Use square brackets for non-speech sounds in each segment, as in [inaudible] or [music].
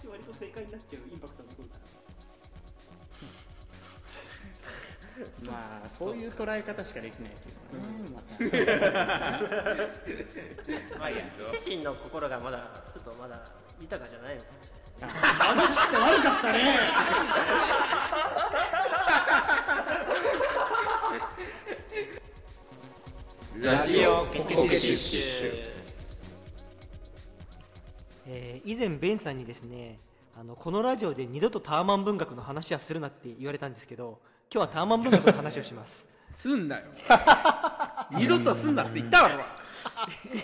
ち割と正解になっちゃうインパクトが残るからまあそういう捉え方しかできない。けどね、ままあいや。伊勢神の心がまだちょっとまだ豊かじゃないのかもしれない。貧しくて悪かったねラジオポケティッシュえー以前ベンさんにですねあのこのラジオで二度とターマン文学の話はするなって言われたんですけど今日はターマン文学の話をします。すんなよ。[laughs] 二度とすんなって言ったわい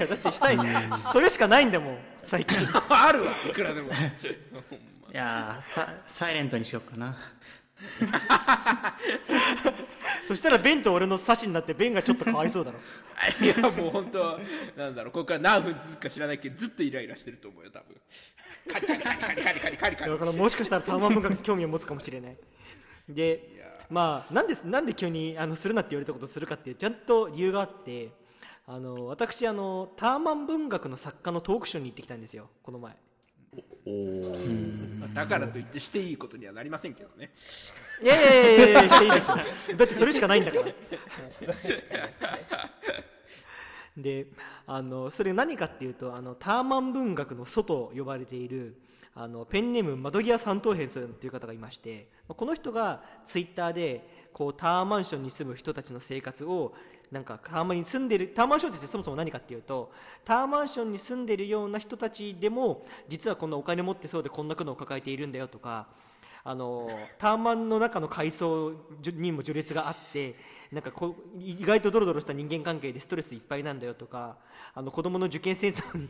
やだってしたい。それしかないんだもん最近。[laughs] あるわいくらでも。[laughs] いやーササイレントにしようかな [laughs] そしたらベンと俺の差しになってベンがちょっとかわいそうだろ。[laughs] いやもう本当なんだろう。ここから何分続くか知らないけどずっとイライラしてると思うよ多分。カリカリカリカリカリカリカリカリもしかしたらターマン文学に興味を持つかもしれないでまあなんでなんで急にあのするなって言われたことをするかっていうちゃんと理由があってあの私あのターマン文学の作家のトークショーに行ってきたんですよこの前だからといってしていいことにはなりませんけどね。いやいやいやいやしていいでしょ [laughs] だってそれしかないんだから。であのそれ何かっていうとあのターマン文学の祖と呼ばれているあのペンネーム窓際三等兵さんという方がいましてまあこの人がツイッターでこうタワーマンションに住む人たちの生活をなんかタワマンに住んでるタワーマンションってそもそも何かっていうとタワーマンションに住んでるような人たちでも実はこんなお金持ってそうでこんな苦悩を抱えているんだよとかあの [laughs] タワマンの中の階層にも序列があってなんかこう意外とドロドロした人間関係でストレスいっぱいなんだよとかあの子供の受験戦争に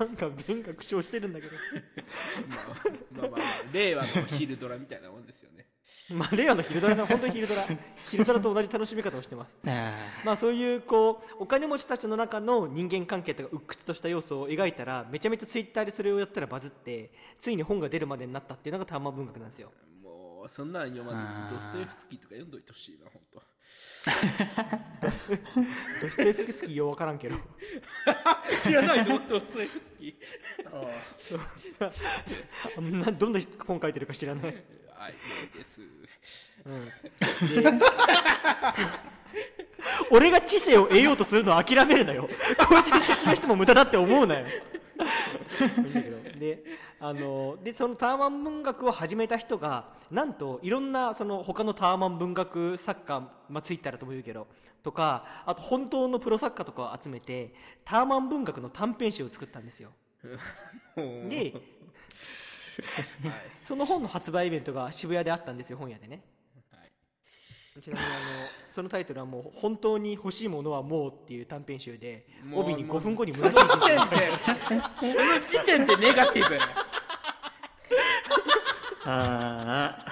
なんか弁が苦笑してるんだけど。[laughs] まあまあまあ令和のヒルドラみたいなもんですよね [laughs] まあ令和のヒルドラの本当にヒルドラ。ヒルドラと同じ楽しみ方をしてます。あまあそういうこうお金持ちたちの中の人間関係とか鬱屈とした要素を描いたらめちゃめちゃツイッターでそれをやったらバズってついに本が出るまでになったっていうのがターマン文学なんですよもうそんなん読まずにドストエフスキーとか読んどいてほしいな本当 [laughs] ドストエフスキーよう分からんけど。知らないのドストエフスキー。[laughs] などんな本書いてるか知らないはいないです。で俺が知性を得ようとするのを諦めるなよ。こいつに説明しても無駄だって思うなよ。いいんだけどであのでそのタワマン文学を始めた人がなんといろんなその他のタワマン文学作家、まあ、ツイッターだとも言うけどとかあと本当のプロ作家とかを集めてタワマン文学の短編集を作ったんですよ。[laughs] でその本の発売イベントが渋谷であったんですよ本屋でね。ちなみにあのそのタイトルはもう「本当に欲しいものはもう」っていう短編集で帯にもう5分後に虚しいその時点でネガティブ。[laughs] あ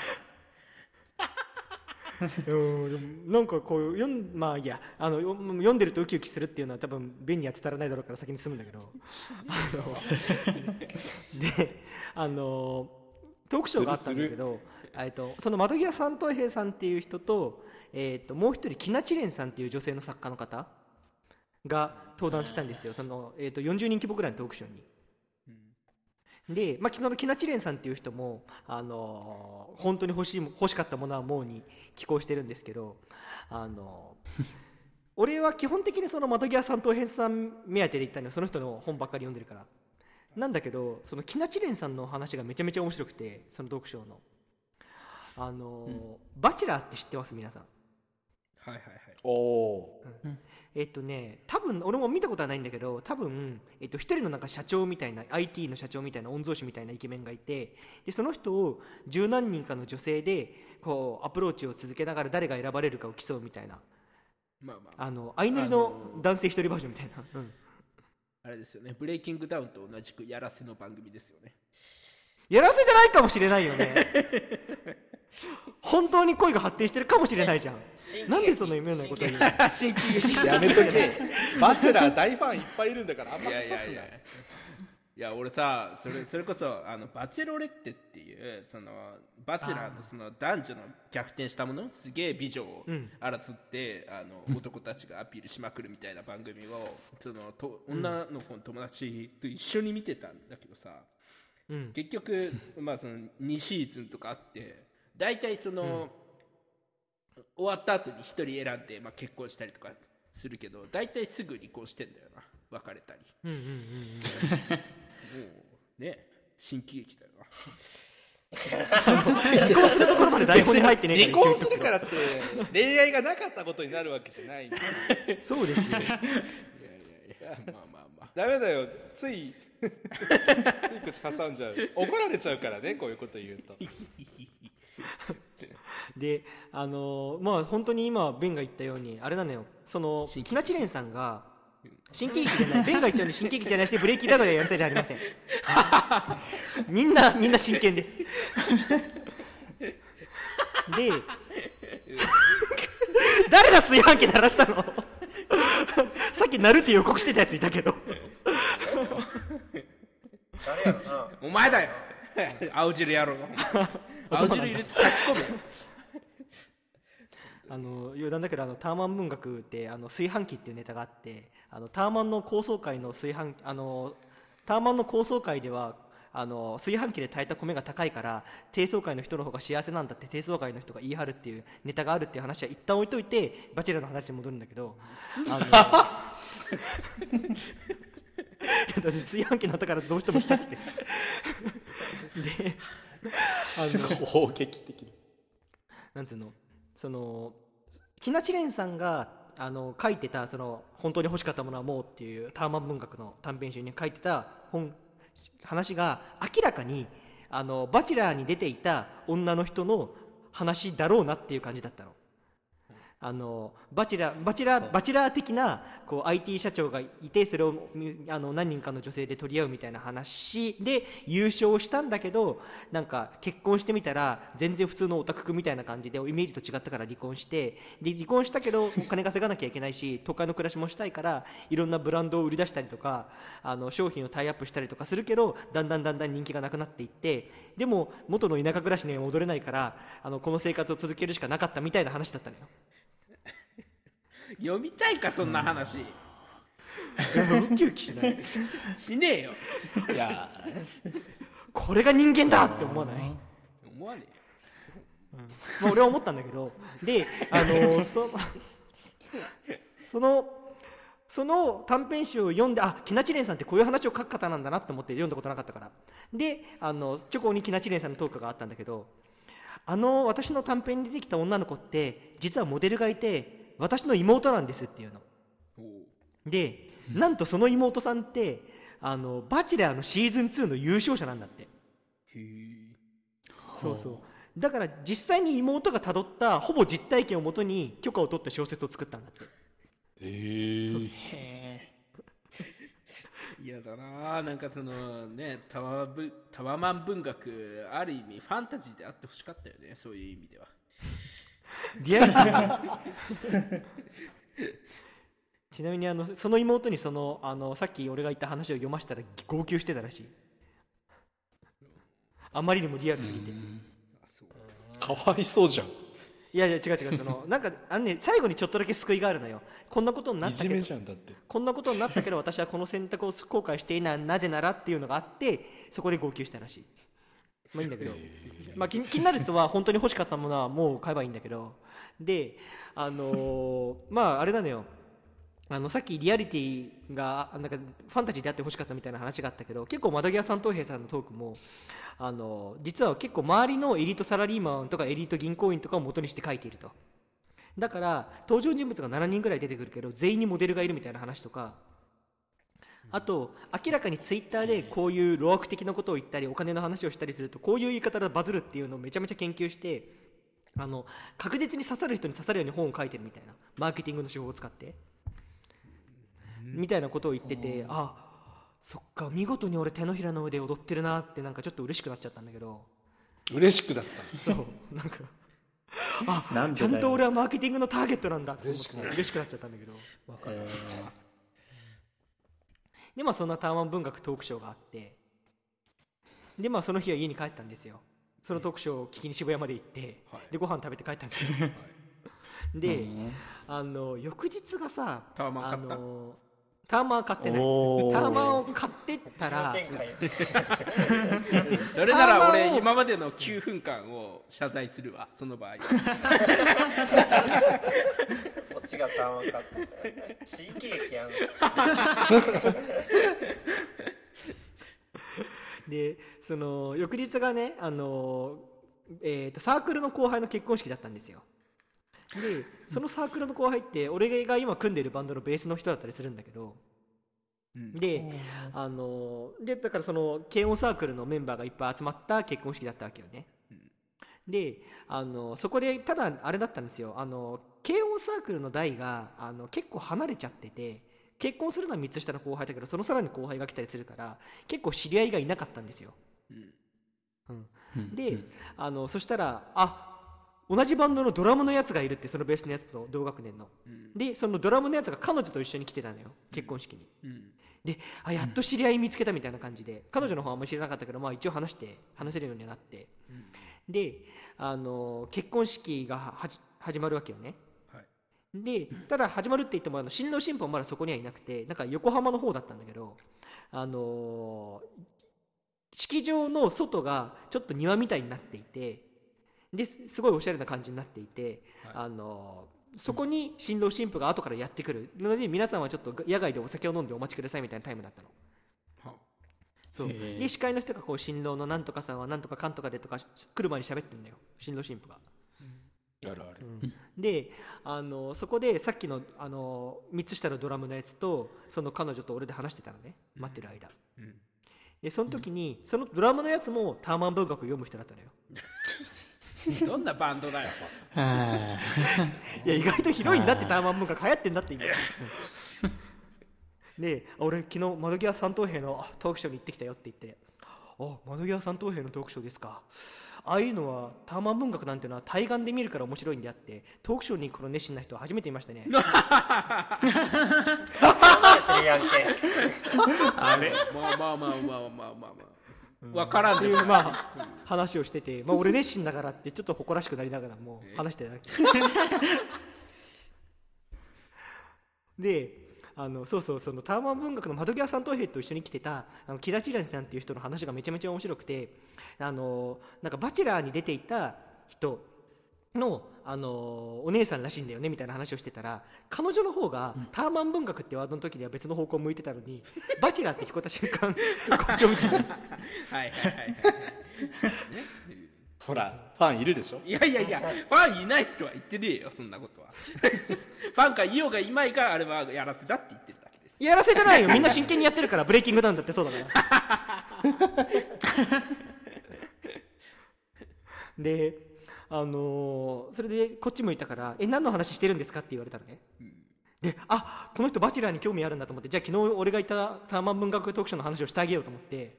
うんなんかこう読んまあいやあのよ読んでるとウキウキするっていうのは多分便には伝わらないだろうから先に済むんだけどあのであのトークショーがあったんだけどえっとその窓際三等兵さんっていう人と,、えっともう一人キナチレンさんっていう女性の作家の方が登壇したんですよその、えっと40人規模ぐらいのトークショーに。で、まあ、昨日のキナチレンさんっていう人も、あのー本当に欲しいも欲しかったものはもうに寄稿してるんですけど、あのー [laughs] 俺は基本的にその窓際さんと編さん目当てで行ったのよ。その人の本ばっかり読んでるから。なんだけどそのキナチレンさんの話がめちゃめちゃ面白くてその読書の。あのーバチェラーって知ってます？皆さん。はいはいはいおおえっとね多分俺も見たことはないんだけど多分、えっと、一人のなんか社長みたいな IT の社長みたいな御曹司みたいなイケメンがいてでその人を十何人かの女性でこうアプローチを続けながら誰が選ばれるかを競うみたいな。まあまあ。あの相乗りの男性一人バージョンみたいな、うん。あれですよね。ブレイキングダウンと同じくやらせの番組ですよねやらせじゃないかもしれないよね。本当に恋が発展してるかもしれないじゃん。なんでその夢のないことを言やめとけ。[laughs] バチェラー大ファンいっぱいいるんだからあんまいやい腐すないややいや。俺さそれそれこそあのバチェロレッテっていうそのバチェラーのその男女の逆転したもの？すげえ美女をうん。争って、あの男たちがアピールしまくるみたいな番組をそのと女の子の友達と一緒に見てたんだけどさうん。結局、[laughs] まあ、その2シーズンとかあって大体その、終わった後に1人選んで、まあ、結婚したりとかするけど大体すぐ離婚してんだよな別れたり。うんうんうんうん。もうね新喜劇だよな。離婚するところまで台本に入ってねえ離婚するからって恋愛がなかったことになるわけじゃないんだよ。そうですよ [laughs] いやいやいやまあまあまあ。ダメだよ。つい [laughs] つい口挟んじゃう。怒られちゃうからねこういうこと言うと。[laughs] であのーまあ本当に今ベンが言ったようにあれなのよ。その新喜劇。木梨蓮さんが新喜劇じゃないベンが言ったように新喜劇じゃないしブレーキダウンでやるせいじゃありません。みんなみんな真剣です。[laughs] で誰が炊飯器鳴らしたの？さっき鳴るって予告してたやついたけど誰やろなお前だよ。青汁野郎。[laughs] 青汁入れて炊き込め [laughs] あの余談だけどあのターマン文学ってあの炊飯器っていうネタがあってあのターマンの高層階の炊飯あのターマンの高層階ではあの炊飯器で炊いた米が高いから低層階の人の方が幸せなんだって低層階の人が言い張るっていうネタがあるっていう話は一旦置いといてバチェラーの話に戻るんだけど [laughs] あのいやだって炊飯器の後からどうしてもしたくて。[laughs] であの攻撃的なんつうの？その木梨蓮さんがあの書いてたその本当に欲しかったものはもうっていうターマン文学の短編集に書いてた本話が明らかにあのバチェラーに出ていた女の人の話だろうなっていう感じだったの。あのバチェラーバチェラーバチェラー的なこう IT 社長がいてそれをみあの何人かの女性で取り合うみたいな話で優勝したんだけどなんか結婚してみたら全然普通のオタクくみたいな感じでイメージと違ったから離婚してで離婚したけどお金稼がなきゃいけないし都会の暮らしもしたいからいろんなブランドを売り出したりとかあの商品をタイアップしたりとかするけどだんだんだんだん人気がなくなっていってでも元の田舎暮らしには戻れないからあのこの生活を続けるしかなかったみたいな話だったのよ。読みたいかそんな話、ウキウキしない。しねえよ。いや。これが人間だって思わない？思わねまあ俺は思ったんだけど。であのそそのその短編集を読んであ木梨蓮さんってこういう話を書く方なんだなと思って読んだことなかったから。であのチョコに木梨蓮さんのトークがあったんだけどあの私の短編に出てきた女の子って実はモデルがいて私の妹なんですっていうの。でなんとその妹さんってあのバチェラーのシーズン2の優勝者なんだって。へえ。そうそう。だから実際に妹がたどったほぼ実体験をもとに許可を取った小説を作ったんだって。え。ー、嫌だな。あなんかそのねタワーブタワマン文学ある意味ファンタジーであってほしかったよね。そういう意味ではリアル。な [laughs] ちなみにあのその妹にそのあのさっき俺が言った話を読ませたら号泣してたらしい。あまりにもリアルすぎて。かわいそうじゃん。いやいや違う違う。その [laughs] なんかあのね最後にちょっとだけ救いがあるのよ。こんなことにないったけど。じゃんだって。こんなことになったけど私はこの選択を後悔していないなぜならっていうのがあってそこで号泣したらしい。まあいいんだけど、まあ、気に [laughs] 気になる人は本当に欲しかったものはもう買えばいいんだけどであのー [laughs] まああれなのよ。あのさっきリアリティがなんかファンタジーであってほしかったみたいな話があったけど結構窓際三等兵さんのトークもあの実は結構周りのエリートサラリーマンとかエリート銀行員とかを元にして書いていると。だから登場人物が7人ぐらい出てくるけど全員にモデルがいるみたいな話とか。あと明らかにツイッターでこういう路悪的なことを言ったりお金の話をしたりするとこういう言い方でバズるっていうのをめちゃめちゃ研究してあの確実に刺さる人に刺さるように本を書いてるみたいな。マーケティングの手法を使って。みたいなことを言っててあそっか見事に俺手のひらの上で踊ってるなってなんかちょっと嬉しくなっちゃったんだけど。嬉しくなった。そうなんかあなんちゃんと俺はマーケティングのターゲットなんだって思っ嬉してくなる嬉しくなっちゃったんだけど。えでまあそんなターマン文学トークショーがあって。でまあその日は家に帰ったんですよそのトークショーを聞きに渋谷まで行って、はい。でご飯食べて帰ったんですよ。で、あの翌日がさタワマン買った？タワマンは買ってない。タワマンを買ってったら [laughs] それなら俺今までの9分間を謝罪するわその場合。こっちがタワマン買って地域劇やん [laughs] でその翌日がねあの、えー、とサークルの後輩の結婚式だったんですよ。でそのサークルの後輩って俺が今組んでるバンドのベースの人だったりするんだけど、であのでだからその軽音サークルのメンバーがいっぱい集まった結婚式だったわけよね、であのそこでただあれだったんですよ。あの軽音サークルの代があの結構離れちゃってて結婚するのは3つ下の後輩だけどそのさらに後輩が来たりするから結構知り合いがいなかったんですよ、うん。で、あのそしたらあ同じバンドのドラムのやつがいるってそのベースのやつと同学年の、でそのドラムのやつが彼女と一緒に来てたのよ結婚式に、であやっと知り合い見つけたみたいな感じで彼女の方はあんまり知らなかったけど、まあ、一応話して話せるようにはなって、であの結婚式が始まるわけよね。はいでただ始まるって言ってもあの新郎新婦はまだそこにはいなくてなんか横浜の方だったんだけどあの式場の外がちょっと庭みたいになっていてですすごいおしゃれな感じになっていて、あのそこに新郎新婦が後からやってくる。ので皆さんはちょっと野外でお酒を飲んでお待ちくださいみたいなタイムだったの。は。そう。で司会の人がこう新郎のなんとかさんはなんとかかんとかでとか来る前に喋ってんだよ。新郎新婦が。あるある。であのそこでさっきのあの3つ下のドラムのやつとその彼女と俺で話してたのね。待ってる間、うん。でその時にそのドラムのやつもターマン文学を読む人だったのよ。[laughs] どんなバンドだよ。い。[laughs] や意外と広いんだってターマン文学流行ってんだって今。であ俺昨日窓際三等兵のあトークショーに行ってきたよって言って。あ窓際三等兵のトークショーですかああいうのはターマン文学なんてのは対岸で見るから面白いんであってトークショーにこの熱心な人は初めて見ましたね。[laughs] あれ？まあまあまあまあまあまあまあわからんっていうまあ話をしてて、まあ、俺熱心だからってちょっと誇らしくなりながらも話してただけ。[laughs] であのそうそうそのターマン文学の窓際三等兵と一緒に来てたあの木田千奈さんっていう人の話がめちゃめちゃ面白くてあのなんかバチェラーに出ていた人のあのお姉さんらしいんだよねみたいな話をしてたら彼女の方がターマン文学ってワードの時には別の方向を向いてたのにバチェラーって聞こえた瞬間 [laughs] こっちを見てた。はいはいはいはい [laughs] [laughs] ほらファンいるでしょ？いやいやいや、ファンいないとは言ってねえよ、そんなことは。[laughs] ファンかいようがいまいが、あれはやらせだって言ってるだけです。やらせじゃないよみんな真剣にやってるからブレイキングダウンだってそうだから [laughs] であのーそれでこっち向いたから「え何の話してるんですか?」って言われたのね、であこの人バチェラーに興味あるんだと思ってじゃあ昨日俺が言ったターマン文学特集の話をしてあげようと思って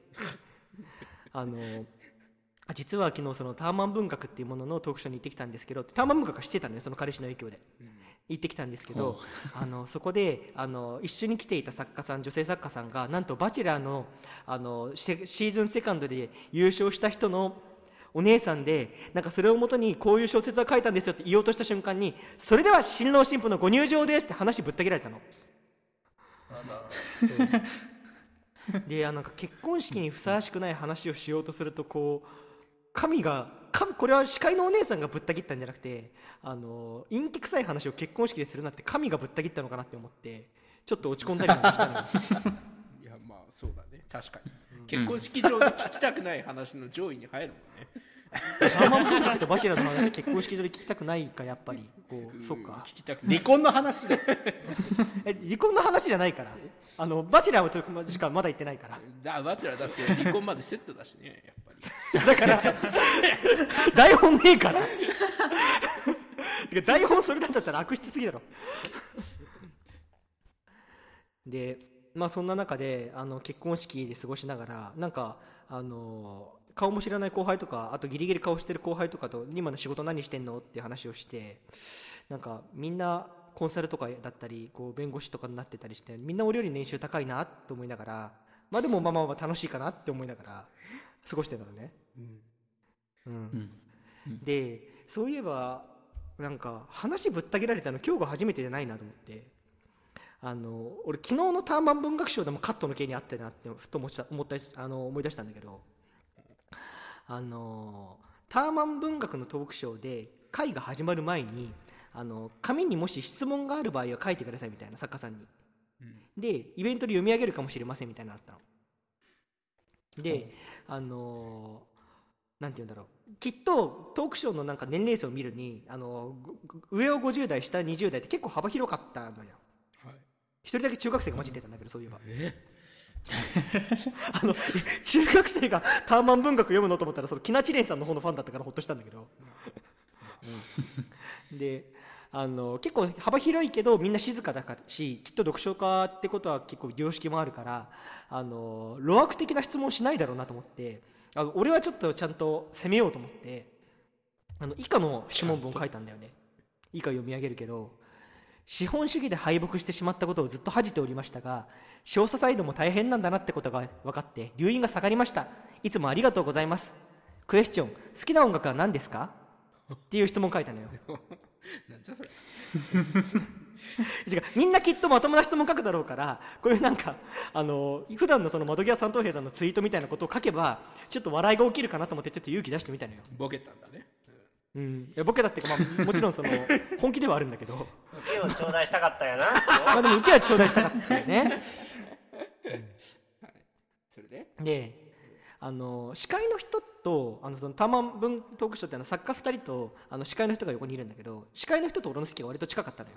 [laughs] あの実は昨日そのターマン文学っていうもののトークショーに行ってきたんですけどターマン文学はしてたのねその彼氏の影響で、行ってきたんですけど [laughs] あのそこであの一緒に来ていた作家さん女性作家さんがなんと「バチェラーの」あのシシーズンセカンドで優勝した人のお姉さんでなんかそれをもとにこういう小説を書いたんですよって言おうとした瞬間に「それでは新郎新婦のご入場です」って話ぶった切られたの。であなんか結婚式にふさわしくない話をしようとするとこう神が神これは司会のお姉さんがぶった切ったんじゃなくてあの陰気臭い話を結婚式でするなって神がぶった切ったのかなって思ってちょっと落ち込んだりなんかしたのよ。[laughs] いや、まあ、そうだね、確かに。結婚式場で聞きたくない話の上位に入るもんね。ターマン文学とバチェラーの話結婚式場で聞きたくないかやっぱり。こうそうか。聞きたくない。離婚の話で [laughs] え離婚の話じゃないから。あのバチェラーはちょっとしかまだ言ってないから。だバチェラーだって離婚までセットだしね、やっぱり。[laughs] だから台本ねえから。[laughs] 台本それだったら悪質すぎだろ。[laughs] でまあそんな中であの結婚式で過ごしながらなんかあの顔も知らない後輩とかあとギリギリ顔してる後輩とかと今の仕事何してんのって話をしてなんかみんなコンサルとかだったりこう弁護士とかになってたりしてみんな俺より年収高いなと思いながらまあでもまあまあまあ楽しいかなって思いながら過ごしてたのね。うん。でそういえばなんか話ぶった切られたの今日が初めてじゃないなと思って。あの俺昨日のターマン文学賞でもカットの件にあったなってふと思った思ったあの思い出したんだけど。あのターマン文学のトークショーで会が始まる前にあの紙にもし質問がある場合は書いてくださいみたいな作家さんに、でイベントで読み上げるかもしれませんみたいなのあったので、あのなんて言うんだろう。きっとトークショーのなんか年齢層を見るにあのご上を50代下20代って結構幅広かったのよ。はい。一人だけ中学生が混じってたんだけどそういえば。[laughs] あの中学生がターマン文学読むのと思ったらそのキナチレンさんの方のファンだったからほっとしたんだけど、であの結構幅広いけどみんな静かだからしきっと読書家ってことは結構良識もあるからあの路悪的な質問しないだろうなと思ってあの俺はちょっとちゃんと攻めようと思ってあの以下の質問文を書いたんだよね。以下読み上げるけど資本主義で敗北してしまったことをずっと恥じておりましたが少佐サイドも大変なんだなってことが分かって留飲が下がりました。いつもありがとうございます。クエスチョン好きな音楽は何ですか？っていう質問書いたのよ。[laughs] [laughs] なんじゃそれ。[laughs] 違うみんなきっとまともな質問書くだろうからこういうなんかあの普段のその窓際三等兵さんのツイートみたいなことを書けばちょっと笑いが起きるかなと思ってちょっと勇気出してみたのよ、ボケたんだね。うん、いやボケだっていうか、まあ、もちろんその [laughs] 本気ではあるんだけど。受けを頂戴したかったんやな。まあでも受けは頂戴したかったよね。それで？であの司会の人とあのそのターマン文トークショーってあの作家2人とあの司会の人が横にいるんだけど司会の人と俺の席が割と近かったのよ、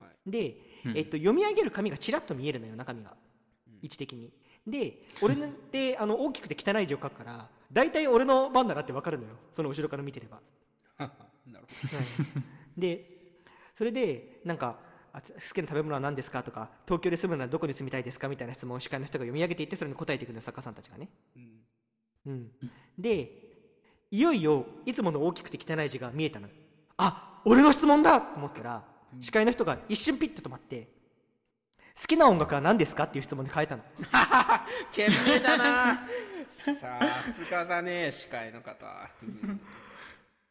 はで、えっと、読み上げる紙がちらっと見えるのよ中身が、位置的に。で俺のって [laughs] あの大きくて汚い字を書くから大体俺の番だなって分かるのよ。その後ろから見てれば。は [laughs] はなるほでそれでなんかあ好きな食べ物は何ですかとか東京で住むならどこに住みたいですかみたいな質問を司会の人が読み上げていってそれに答えていくのよ作家さんたちがね、ど、うんうん、でいよいよいつもの大きくて汚い字が見えたのよ。あ俺の質問だ!と思ったら司会の人が一瞬ピッと止まって好きな音楽は何ですかっていう質問に変えたの。[laughs] 賢明だな。[laughs] さすがだね司会の方、うん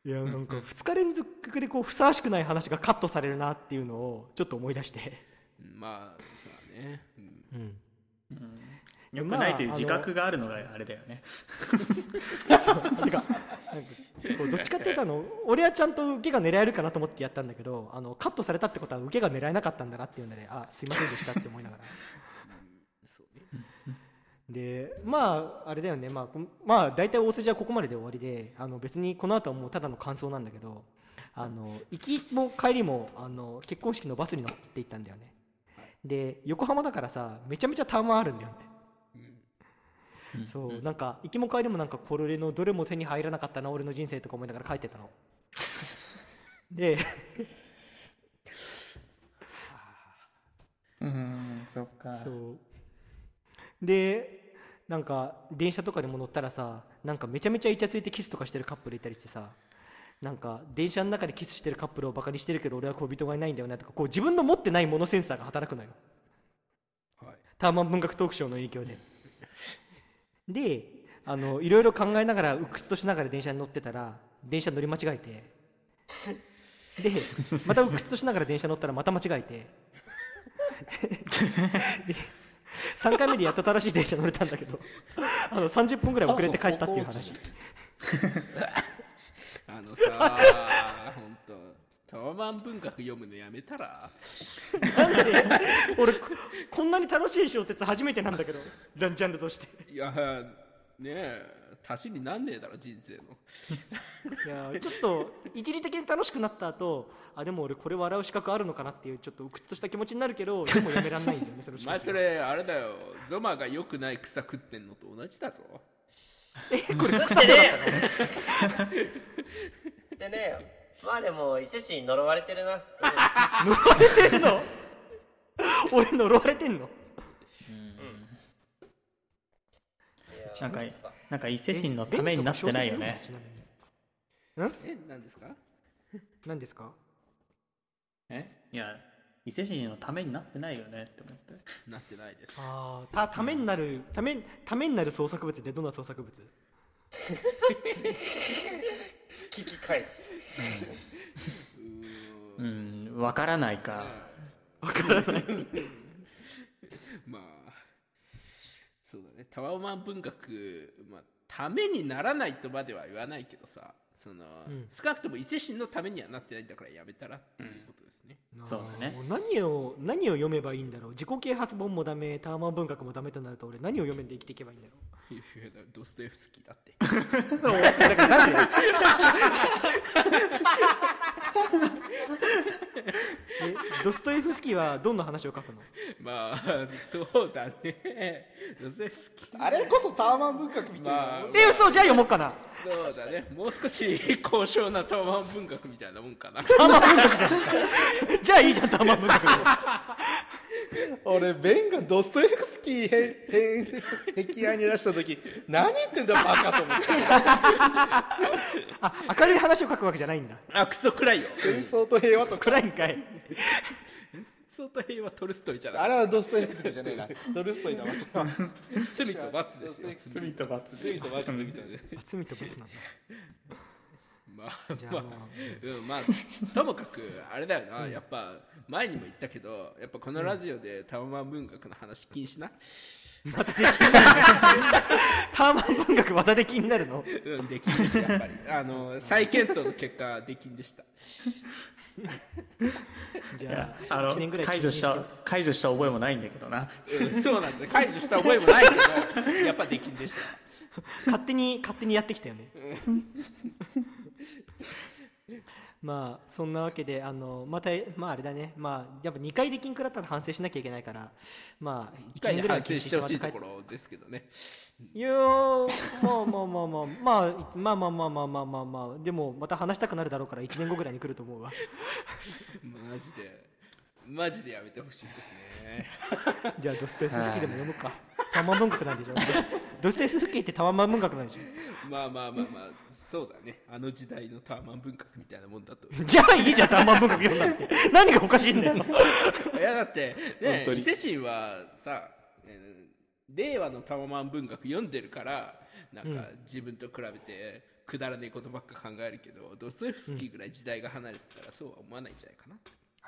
いやなんか2日連続でこうふさわしくない話がカットされるなっていうのをちょっと思い出して、まあそうだね、うんよくないという自覚があるのがあれだよね、てかなんかこうどっちかっていうとあの俺はちゃんと受けが狙えるかなと思ってやったんだけどあのカットされたってことは受けが狙えなかったんだなっていうのであすいませんでしたって思いながら。でまああれだよね。まあまあ大体大筋はここまでで終わりであの別にこの後はもうただの感想なんだけどあの行きも帰りもあの結婚式のバスに乗って行ったんだよね。で横浜だからさめちゃめちゃターマンあるんだよねそう。なんか行きも帰りもなんかこれのどれも手に入らなかったな俺の人生とか思いながら帰ってたの。で [laughs] うんそっか。そう。でなんか電車とかでも乗ったらさなんかめちゃめちゃイチャついてキスとかしてるカップルいたりしてさなんか電車の中でキスしてるカップルをバカにしてるけど俺は恋人がいないんだよねとかこう自分の持ってないものセンサーが働くのよ。はい。ターマン文学トークショーの影響でであのいろいろ考えながら鬱屈としながら電車に乗ってたら電車乗り間違えてでまた鬱屈としながら電車乗ったらまた間違えてで3回目でやっと正しい電車乗れたんだけどあの30分ぐらい遅れて帰ったっていう話。あのさ本タワマン文学読むのやめたら？なんで俺ここんなに楽しい小説初めてなんだけどジャンジャンルとして。いやねえ足しになんねえだろ人生の。いやちょっと一時的に楽しくなった後あでも俺これ笑う資格あるのかなっていうちょっと鬱屈とした気持ちになるけどでもやめらんないんだよねその資格お前それあれだよ。ゾマが良くない草食ってんのと同じだぞ。食ってねえよ食ってねえよまあでも伊勢市に呪われてるな、うん呪われてんの？俺呪われてんの？なんかなんか伊勢神のためになってないよね。ちなみにえ何ですか？何ですか？え？いや伊勢神のためになってないよねって思って。なってないです。ああたためになるためためになる創作物ってどんな創作物？[laughs] 聞き返す。うん。わからないか。わからないまあそうだね。タワマン文学、まあ、ためにならないとまでは言わないけどさその、うん。少なくとも伊勢神のためにはなってないんだからやめたらっていうことですね、そうだね。も何を何を読めばいいんだろう？自己啓発本もダメタワマン文学もダメとなると俺何を読めんで生きていけばいいんだろう？いやいやドストエフスキーだって。[laughs] だからなんでえドストエフスキーはどんな話を書くの？まあそうだね。ドストエフスキー。あれこそタワマン文学みたいな。まあえ嘘じゃあ読もうかな。そうだね。もう少し高尚なタワマン文学みたいなもんかな。タワマン文学じゃんじゃあいいじゃんタワマン文学で [laughs] [laughs] 俺ベンがドストエフスキーへ [laughs] へ壁愛に出した時何言ってんだバカと思って。[laughs] あ明るい話を書くわけじゃないんだ。あクソ暗いよ。戦争と平和とか。暗いんかい。そうと平和トルストイじゃなあいれはドストエフスキーじゃねえな。トルストイだわそれは。罪と罰ですよ。罪と罰。罪と罰みたいな。罪と罰なんだまあまあまあうん。まあともかくあれだよな、やっぱ前にも言ったけどやっぱこのラジオでタワマン文学の話禁止な、タワマン文学またで気になるの？うん、できんですやっぱり。あの再検討の結果できんでした。じゃああの1年ぐらい解除した解除した覚えもないんだけどな。うんそうなんだ。解除した覚えもないけどやっぱできんでした。勝手に勝手にやってきたよね [laughs] まあそんなわけであのまたまああれだね。まあやっぱ2回できんくらったら反省しなきゃいけないから。まあ1一回で年ぐらい反省してほしいところろですけどね。いやー [laughs] まあまあまあまあまあまあまあまあまあまあまあまあでもまた話したくなるだろうから1年後ぐらいに来ると思うわマジでマジでやめてほしいですねじゃあドストエフスキーでも読むかタワマン文学なんでしょドストエフスキーってタワマン文学なんでしょまあまあまあまあそうだね。あの時代のタワマン文学みたいなもんだと。じゃあいいじゃんタワマン文学読んだって。何がおかしいんだよ。いやだってね本当に。伊勢神はさ、えー令和のタワマン文学読んでるからなんか自分と比べてくだらねえことばっか考えるけど、ドストエフスキーぐらい時代が離れてたらそうは思わないんじゃないかな、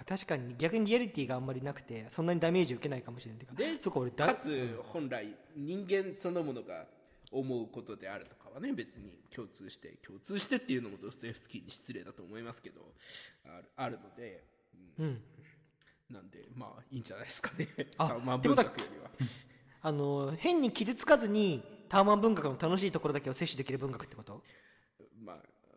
確かに逆にリアリティがあんまりなくてそんなにダメージ受けないかもしれない。てでかそこ俺だかつ本来人間そのものが思うことであるとかはね別に共通して共通してっていうのもドストエフスキーに失礼だと思いますけどあるあるので、うん。うんなんでまあいいんじゃないですかね。あタワマ文学よりは。あの変に傷つかずにタワマン文学の楽しいところだけを摂取できる文学ってこと？ま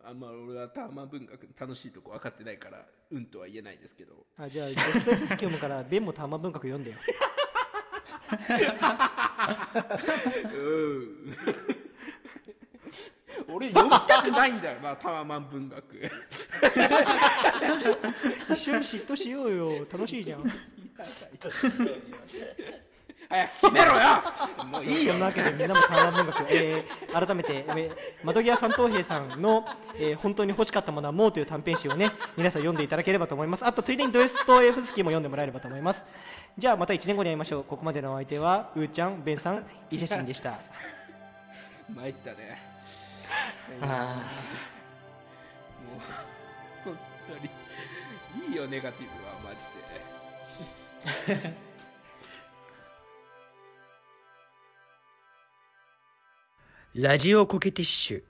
あ、あんま俺はタワマン文学の楽しいとこ分かってないからうんとは言えないですけど。あじゃあドストエフスキー読むから [laughs] ベンもタワマン文学読んでよ。うん。俺読みたくないんだよなタワマン文学。[laughs] 一緒に嫉妬しようよ。楽しいじゃん早く閉めろよ。もういいよ。そんなわけでみんなもタワマン文学、えー改めて、えー窓際三等兵さんの、えー本当に欲しかったものはもうという短編集をね皆さん読んでいただければと思います。あとついでにドエストエフスキーも読んでもらえればと思います。じゃあまた1年後に会いましょう。ここまでのお相手はうーちゃんベンさん伊勢神でした。参ったね。あもう本当にいいよネガティブはマジで [laughs] ラジオコケティッシュ。